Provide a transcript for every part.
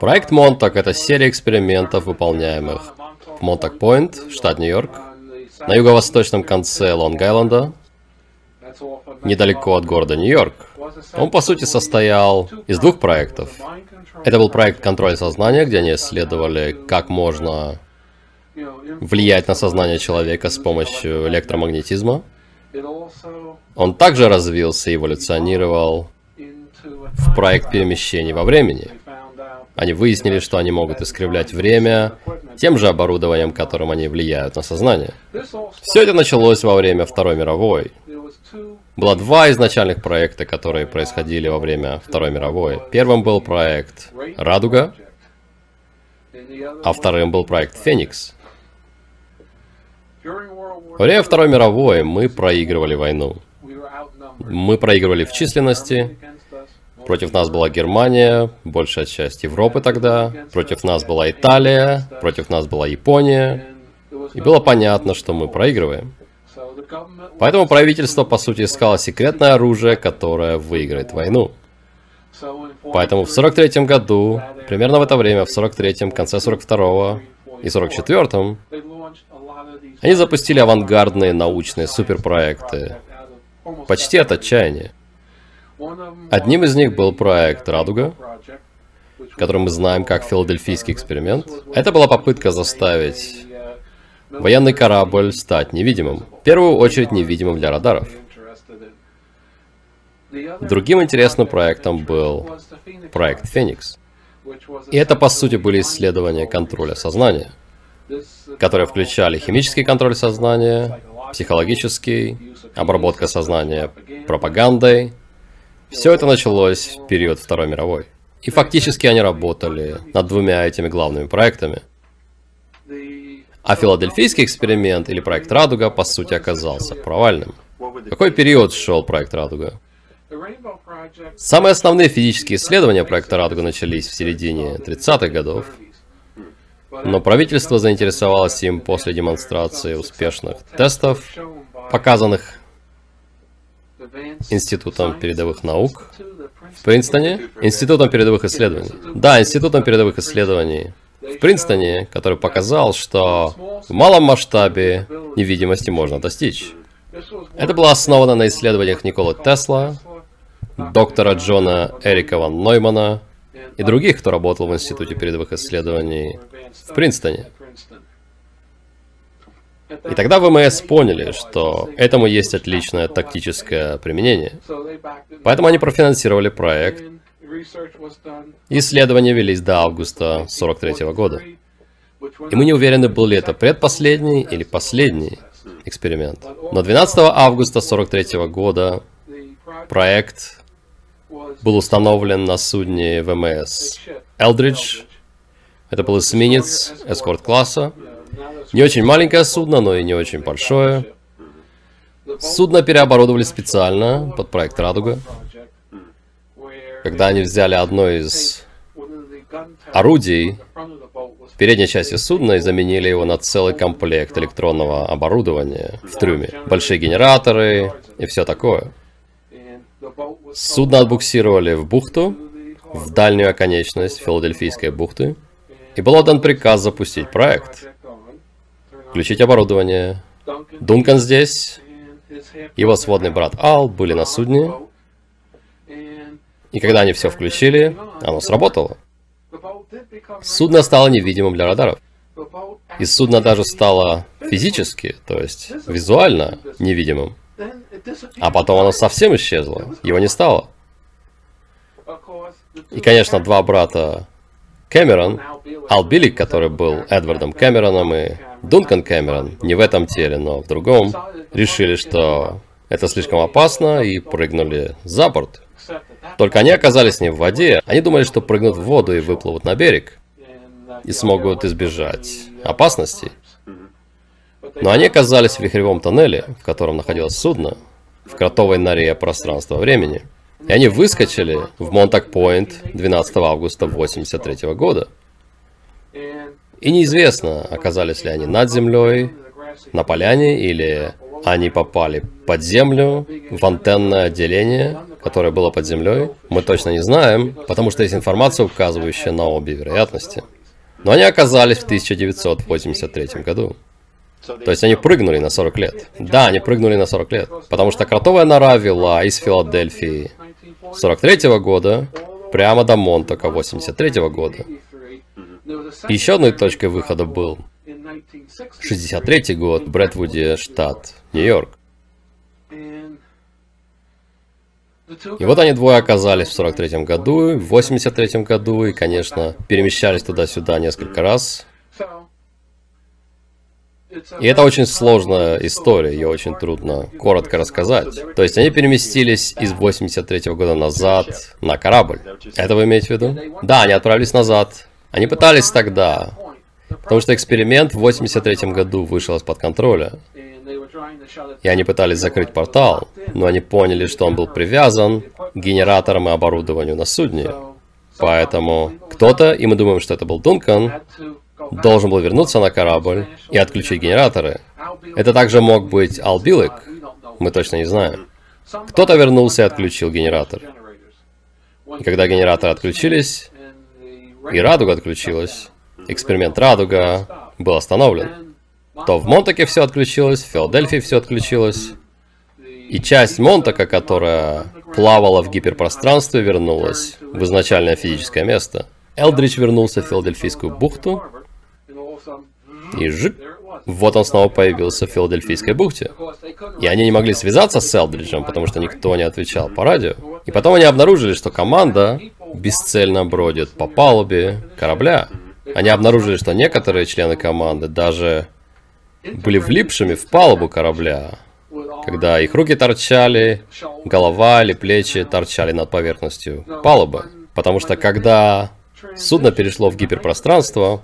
Проект Монтак — это серия экспериментов, выполняемых в Монтак-Пойнт, штат Нью-Йорк, на юго-восточном конце Лонг-Айленда, недалеко от города Нью-Йорк. Он, по сути, состоял из двух проектов. Это был проект контроля сознания, где они исследовали, как можно влиять на сознание человека с помощью электромагнетизма. Он также развился и эволюционировал в проект перемещений во времени. Они выяснили, что они могут искривлять время тем же оборудованием, которым они влияют на сознание. Все это началось во время Второй мировой. Было два изначальных проекта, которые происходили во время Второй мировой. Первым был проект «Радуга», а вторым был проект «Феникс». Во время Второй мировой мы проигрывали войну. Мы проигрывали в численности, Против нас была Германия, большая часть Европы тогда. Против нас была Италия, против нас была Япония. И было понятно, что мы проигрываем. Поэтому правительство, по сути, искало секретное оружие, которое выиграет войну. Поэтому в 43 году, примерно в это время, в 43-м, конце 42-го и 44-м, они запустили авангардные научные суперпроекты. Почти от отчаяния. Одним из них был проект «Радуга», который мы знаем как филадельфийский эксперимент. Это была попытка заставить военный корабль стать невидимым. В первую очередь невидимым для радаров. Другим интересным проектом был проект «Феникс». И это, по сути, были исследования контроля сознания, которые включали химический контроль сознания, психологический, обработка сознания пропагандой, все это началось в период Второй мировой. И фактически они работали над двумя этими главными проектами. А филадельфийский эксперимент или проект Радуга, по сути, оказался провальным. Какой период шел проект Радуга? Самые основные физические исследования проекта Радуга начались в середине 30-х годов, но правительство заинтересовалось им после демонстрации успешных тестов, показанных Институтом передовых наук в Принстоне, Институтом передовых исследований. Да, Институтом передовых исследований в Принстоне, который показал, что в малом масштабе невидимости можно достичь. Это было основано на исследованиях Николы Тесла, доктора Джона Эрика Ван Ноймана и других, кто работал в Институте передовых исследований в Принстоне. И тогда ВМС поняли, что этому есть отличное тактическое применение. Поэтому они профинансировали проект. Исследования велись до августа 43 года. И мы не уверены, был ли это предпоследний или последний эксперимент. Но 12 августа 43 года проект был установлен на судне ВМС Элдридж. Это был эсминец эскорт-класса. Не очень маленькое судно, но и не очень большое. Судно переоборудовали специально под проект «Радуга». Когда они взяли одно из орудий передней части судна и заменили его на целый комплект электронного оборудования в трюме. Большие генераторы и все такое. Судно отбуксировали в бухту, в дальнюю оконечность Филадельфийской бухты, и был отдан приказ запустить проект. Включить оборудование. Дункан здесь. Его сводный брат Ал были на судне. И когда они все включили, оно сработало. Судно стало невидимым для радаров. И судно даже стало физически, то есть визуально невидимым. А потом оно совсем исчезло. Его не стало. И, конечно, два брата Кэмерон, Ал Биллик, который был Эдвардом Кэмероном, и Дункан Кэмерон, не в этом теле, но в другом, решили, что это слишком опасно и прыгнули за борт. Только они оказались не в воде, они думали, что прыгнут в воду и выплывут на берег и смогут избежать опасностей. Но они оказались в вихревом тоннеле, в котором находилось судно, в кротовой норе пространства-времени – и они выскочили в Монтак-Пойнт 12 августа 1983 года. И неизвестно, оказались ли они над землей, на поляне, или они попали под землю, в антенное отделение, которое было под землей, мы точно не знаем, потому что есть информация, указывающая на обе вероятности. Но они оказались в 1983 году. То есть они прыгнули на 40 лет. Да, они прыгнули на 40 лет. Потому что кротовая нора вела из Филадельфии 43 -го года прямо до Монтака 83 -го года. Еще одной точкой выхода был 63 год, Брэдвуде, штат Нью-Йорк. И вот они двое оказались в 43-м году, в 83-м году, и, конечно, перемещались туда-сюда несколько раз. И это очень сложная история, ее очень трудно коротко рассказать. То есть они переместились из 83 -го года назад на корабль. Это вы имеете в виду? Да, они отправились назад. Они пытались тогда, потому что эксперимент в 83 году вышел из-под контроля. И они пытались закрыть портал, но они поняли, что он был привязан к генераторам и оборудованию на судне. Поэтому кто-то, и мы думаем, что это был Дункан, должен был вернуться на корабль и отключить генераторы. Это также мог быть Албилик, мы точно не знаем. Кто-то вернулся и отключил генератор. И когда генераторы отключились, и радуга отключилась, эксперимент радуга был остановлен, то в Монтаке все отключилось, в Филадельфии все отключилось. И часть Монтака, которая плавала в гиперпространстве, вернулась в изначальное физическое место. Элдрич вернулся в Филадельфийскую бухту, и жик, вот он снова появился в Филадельфийской бухте. И они не могли связаться с Элдриджем, потому что никто не отвечал по радио. И потом они обнаружили, что команда бесцельно бродит по палубе корабля. Они обнаружили, что некоторые члены команды даже были влипшими в палубу корабля, когда их руки торчали, голова или плечи торчали над поверхностью палубы. Потому что когда судно перешло в гиперпространство,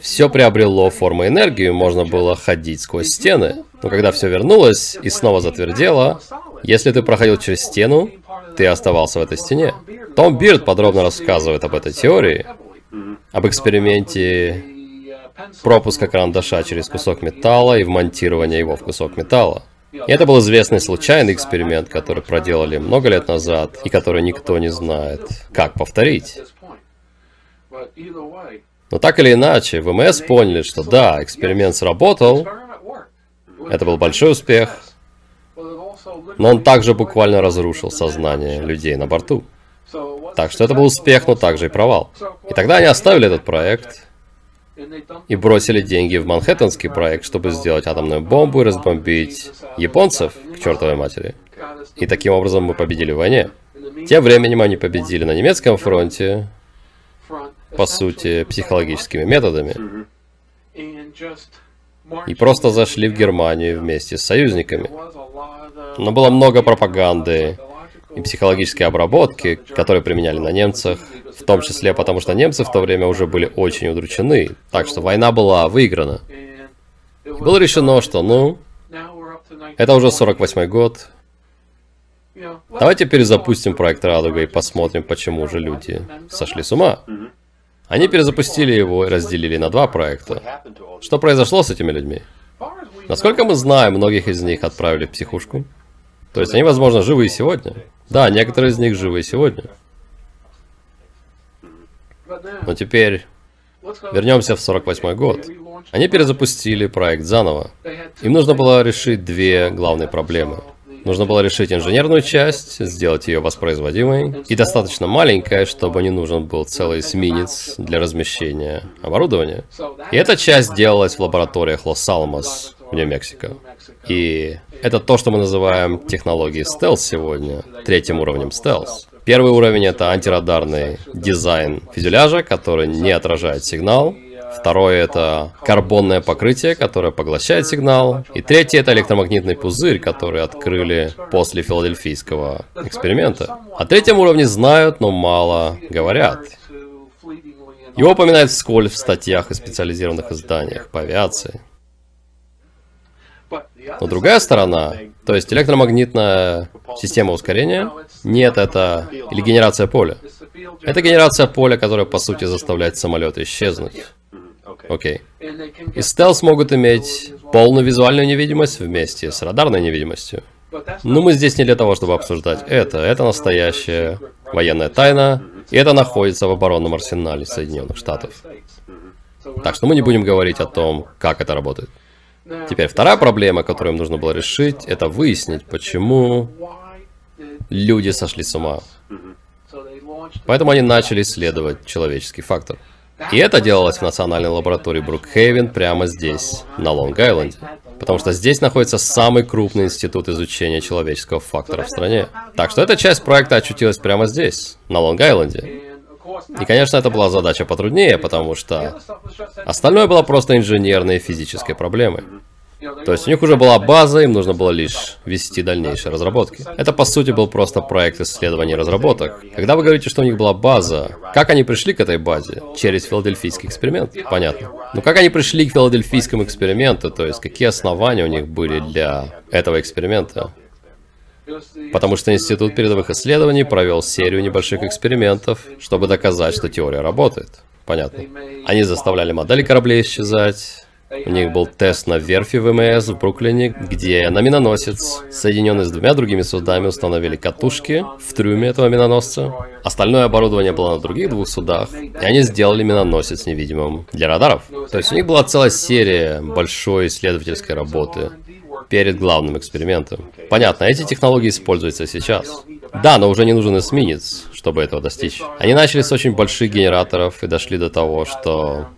все приобрело форму энергии, можно было ходить сквозь стены. Но когда все вернулось и снова затвердело, если ты проходил через стену, ты оставался в этой стене. Том Бирд подробно рассказывает об этой теории, об эксперименте пропуска карандаша через кусок металла и вмонтирования его в кусок металла. И это был известный случайный эксперимент, который проделали много лет назад, и который никто не знает, как повторить. Но так или иначе, ВМС поняли, что да, эксперимент сработал, это был большой успех, но он также буквально разрушил сознание людей на борту. Так что это был успех, но также и провал. И тогда они оставили этот проект и бросили деньги в Манхэттенский проект, чтобы сделать атомную бомбу и разбомбить японцев к чертовой матери. И таким образом мы победили в войне. Тем временем они победили на немецком фронте, по сути, психологическими методами. И просто зашли в Германию вместе с союзниками. Но было много пропаганды и психологической обработки, которые применяли на немцах, в том числе потому, что немцы в то время уже были очень удручены, так что война была выиграна. И было решено, что, ну, это уже 48 год, давайте перезапустим проект «Радуга» и посмотрим, почему же люди сошли с ума. Они перезапустили его и разделили на два проекта. Что произошло с этими людьми? Насколько мы знаем, многих из них отправили в психушку. То есть они, возможно, живы и сегодня. Да, некоторые из них живы и сегодня. Но теперь вернемся в 48 год. Они перезапустили проект заново. Им нужно было решить две главные проблемы. Нужно было решить инженерную часть, сделать ее воспроизводимой и достаточно маленькой, чтобы не нужен был целый эсминец для размещения оборудования. И эта часть делалась в лабораториях Лос-Аламос в Нью-Мексико. И это то, что мы называем технологией стелс сегодня, третьим уровнем стелс. Первый уровень это антирадарный дизайн фюзеляжа, который не отражает сигнал, Второе это карбонное покрытие, которое поглощает сигнал. И третье это электромагнитный пузырь, который открыли после филадельфийского эксперимента. О третьем уровне знают, но мало говорят. Его упоминают вскользь в статьях и специализированных изданиях по авиации. Но другая сторона, то есть электромагнитная система ускорения, нет, это или генерация поля. Это генерация поля, которая по сути заставляет самолет исчезнуть. Окей. И стелс могут иметь полную визуальную невидимость вместе с радарной невидимостью. Но мы здесь не для того, чтобы обсуждать это. Это настоящая военная тайна, и это находится в оборонном арсенале Соединенных Штатов. Так что мы не будем говорить о том, как это работает. Теперь вторая проблема, которую им нужно было решить, это выяснить, почему люди сошли с ума. Поэтому они начали исследовать человеческий фактор. И это делалось в национальной лаборатории Брукхейвен прямо здесь, на Лонг-Айленде. Потому что здесь находится самый крупный институт изучения человеческого фактора в стране. Так что эта часть проекта очутилась прямо здесь, на Лонг-Айленде. И, конечно, это была задача потруднее, потому что остальное было просто инженерной и физической проблемой. То есть у них уже была база, им нужно было лишь вести дальнейшие разработки. Это, по сути, был просто проект исследований разработок. Когда вы говорите, что у них была база, как они пришли к этой базе? Через филадельфийский эксперимент? Понятно. Но как они пришли к филадельфийскому эксперименту? То есть какие основания у них были для этого эксперимента? Потому что Институт передовых исследований провел серию небольших экспериментов, чтобы доказать, что теория работает. Понятно. Они заставляли модели кораблей исчезать. У них был тест на верфи ВМС в Бруклине, где на миноносец, соединенный с двумя другими судами, установили катушки в трюме этого миноносца. Остальное оборудование было на других двух судах, и они сделали миноносец невидимым для радаров. То есть у них была целая серия большой исследовательской работы, перед главным экспериментом. Понятно, эти технологии используются сейчас. Да, но уже не нужен эсминец, чтобы этого достичь. Они начали с очень больших генераторов и дошли до того, что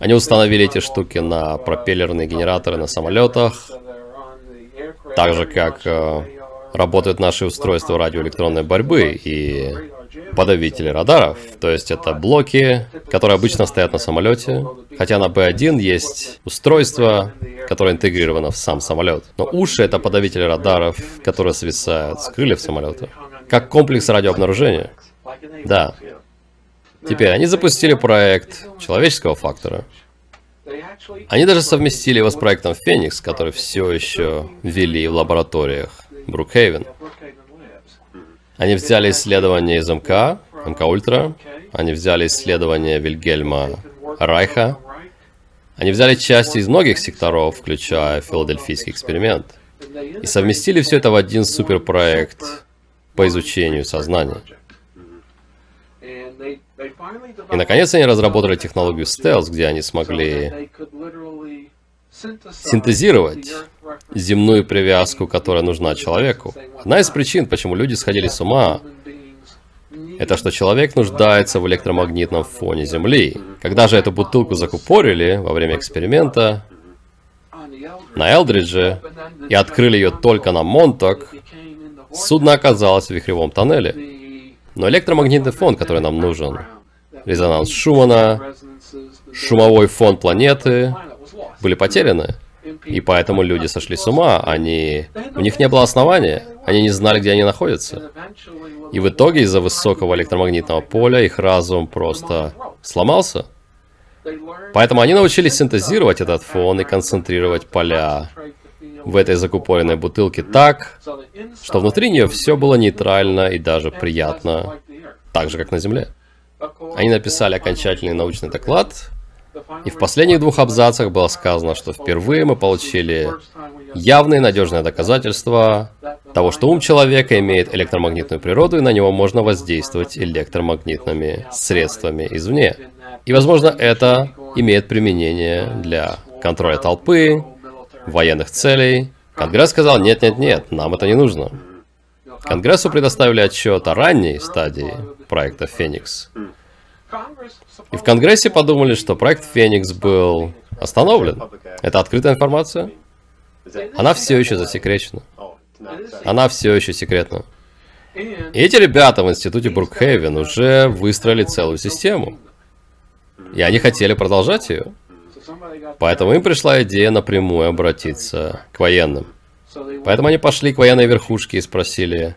они установили эти штуки на пропеллерные генераторы на самолетах, так же как э, работают наши устройства радиоэлектронной борьбы и подавители радаров. То есть это блоки, которые обычно стоят на самолете. Хотя на B1 есть устройство, которое интегрировано в сам самолет. Но уши это подавители радаров, которые свисают с крыльев самолета. Как комплекс радиообнаружения. Да. Теперь они запустили проект человеческого фактора. Они даже совместили его с проектом Феникс, который все еще вели в лабораториях Брукхейвен. Они взяли исследования из МК, МК Ультра, они взяли исследования Вильгельма Райха, они взяли части из многих секторов, включая филадельфийский эксперимент, и совместили все это в один суперпроект по изучению сознания. И наконец они разработали технологию Stealth, где они смогли синтезировать земную привязку, которая нужна человеку. Одна из причин, почему люди сходили с ума, это что человек нуждается в электромагнитном фоне Земли. Когда же эту бутылку закупорили во время эксперимента на Элдридже и открыли ее только на Монток, судно оказалось в вихревом тоннеле. Но электромагнитный фон, который нам нужен, резонанс Шумана, шумовой фон планеты, были потеряны. И поэтому люди сошли с ума, они... У них не было основания, они не знали, где они находятся. И в итоге из-за высокого электромагнитного поля их разум просто сломался. Поэтому они научились синтезировать этот фон и концентрировать поля в этой закупоренной бутылке так, что внутри нее все было нейтрально и даже приятно, так же, как на Земле. Они написали окончательный научный доклад, и в последних двух абзацах было сказано, что впервые мы получили явные надежные доказательства того, что ум человека имеет электромагнитную природу, и на него можно воздействовать электромагнитными средствами извне. И, возможно, это имеет применение для контроля толпы, военных целей. Конгресс сказал, нет-нет-нет, нам это не нужно. Конгрессу предоставили отчет о ранней стадии проекта «Феникс», и в Конгрессе подумали, что проект Феникс был остановлен. Это открытая информация? Она все еще засекречена. Она все еще секретна. И эти ребята в институте Брукхейвен уже выстроили целую систему. И они хотели продолжать ее. Поэтому им пришла идея напрямую обратиться к военным. Поэтому они пошли к военной верхушке и спросили,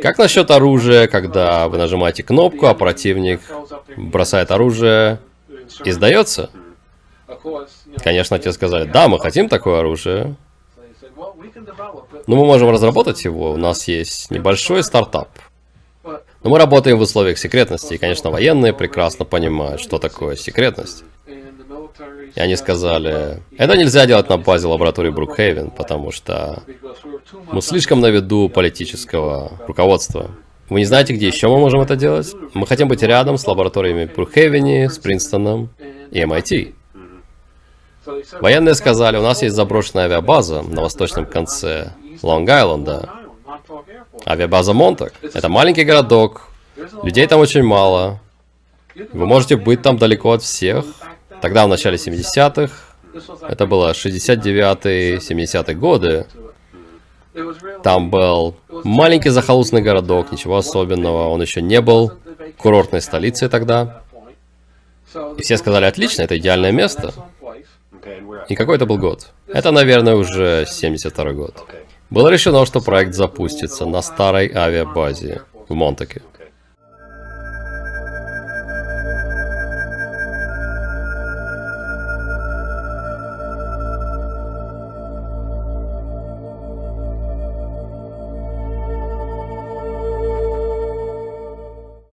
как насчет оружия, когда вы нажимаете кнопку, а противник бросает оружие и сдается? Конечно, те сказали, да, мы хотим такое оружие. Но мы можем разработать его, у нас есть небольшой стартап. Но мы работаем в условиях секретности, и, конечно, военные прекрасно понимают, что такое секретность. И они сказали, это нельзя делать на базе лаборатории Брукхейвен, потому что мы слишком на виду политического руководства. Вы не знаете, где еще мы можем это делать? Мы хотим быть рядом с лабораториями Брукхейвене, с Принстоном и MIT. Военные сказали, у нас есть заброшенная авиабаза на восточном конце Лонг-Айленда. Авиабаза Монтак. Это маленький городок. Людей там очень мало. Вы можете быть там далеко от всех. Тогда, в начале 70-х, это было 69-70-е годы, там был маленький захолустный городок, ничего особенного, он еще не был курортной столицей тогда. И все сказали, отлично, это идеальное место. И какой это был год? Это, наверное, уже 72 год. Было решено, что проект запустится на старой авиабазе в Монтаке.